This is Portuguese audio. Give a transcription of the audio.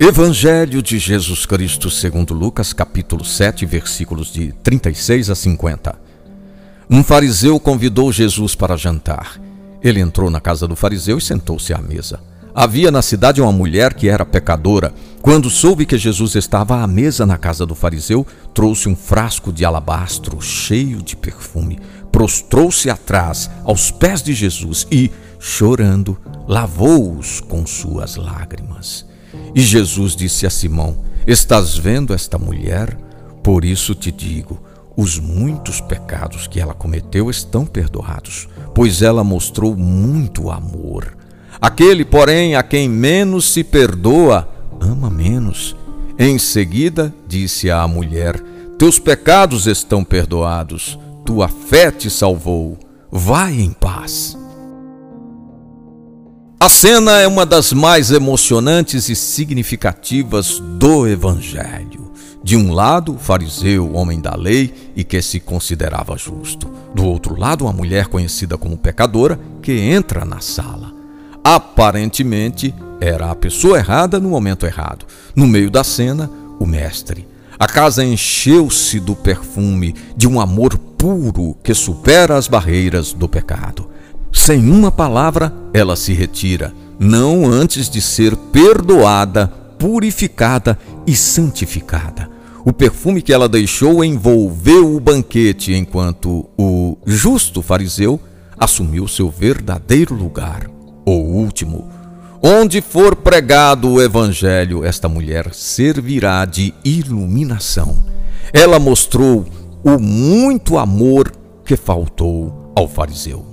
Evangelho de Jesus Cristo segundo Lucas, capítulo 7, versículos de 36 a 50. Um fariseu convidou Jesus para jantar. Ele entrou na casa do fariseu e sentou-se à mesa. Havia na cidade uma mulher que era pecadora. Quando soube que Jesus estava à mesa na casa do fariseu, trouxe um frasco de alabastro cheio de perfume, prostrou-se atrás aos pés de Jesus e, chorando, lavou-os com suas lágrimas. E Jesus disse a Simão: Estás vendo esta mulher? Por isso te digo: os muitos pecados que ela cometeu estão perdoados, pois ela mostrou muito amor. Aquele, porém, a quem menos se perdoa, ama menos. Em seguida, disse à mulher: Teus pecados estão perdoados, tua fé te salvou. Vai em paz. A cena é uma das mais emocionantes e significativas do Evangelho. De um lado, o fariseu, homem da lei e que se considerava justo. Do outro lado, a mulher conhecida como pecadora que entra na sala. Aparentemente, era a pessoa errada no momento errado. No meio da cena, o mestre. A casa encheu-se do perfume de um amor puro que supera as barreiras do pecado. Sem uma palavra, ela se retira, não antes de ser perdoada, purificada e santificada. O perfume que ela deixou envolveu o banquete, enquanto o justo fariseu assumiu seu verdadeiro lugar, o último. Onde for pregado o evangelho, esta mulher servirá de iluminação. Ela mostrou o muito amor que faltou ao fariseu.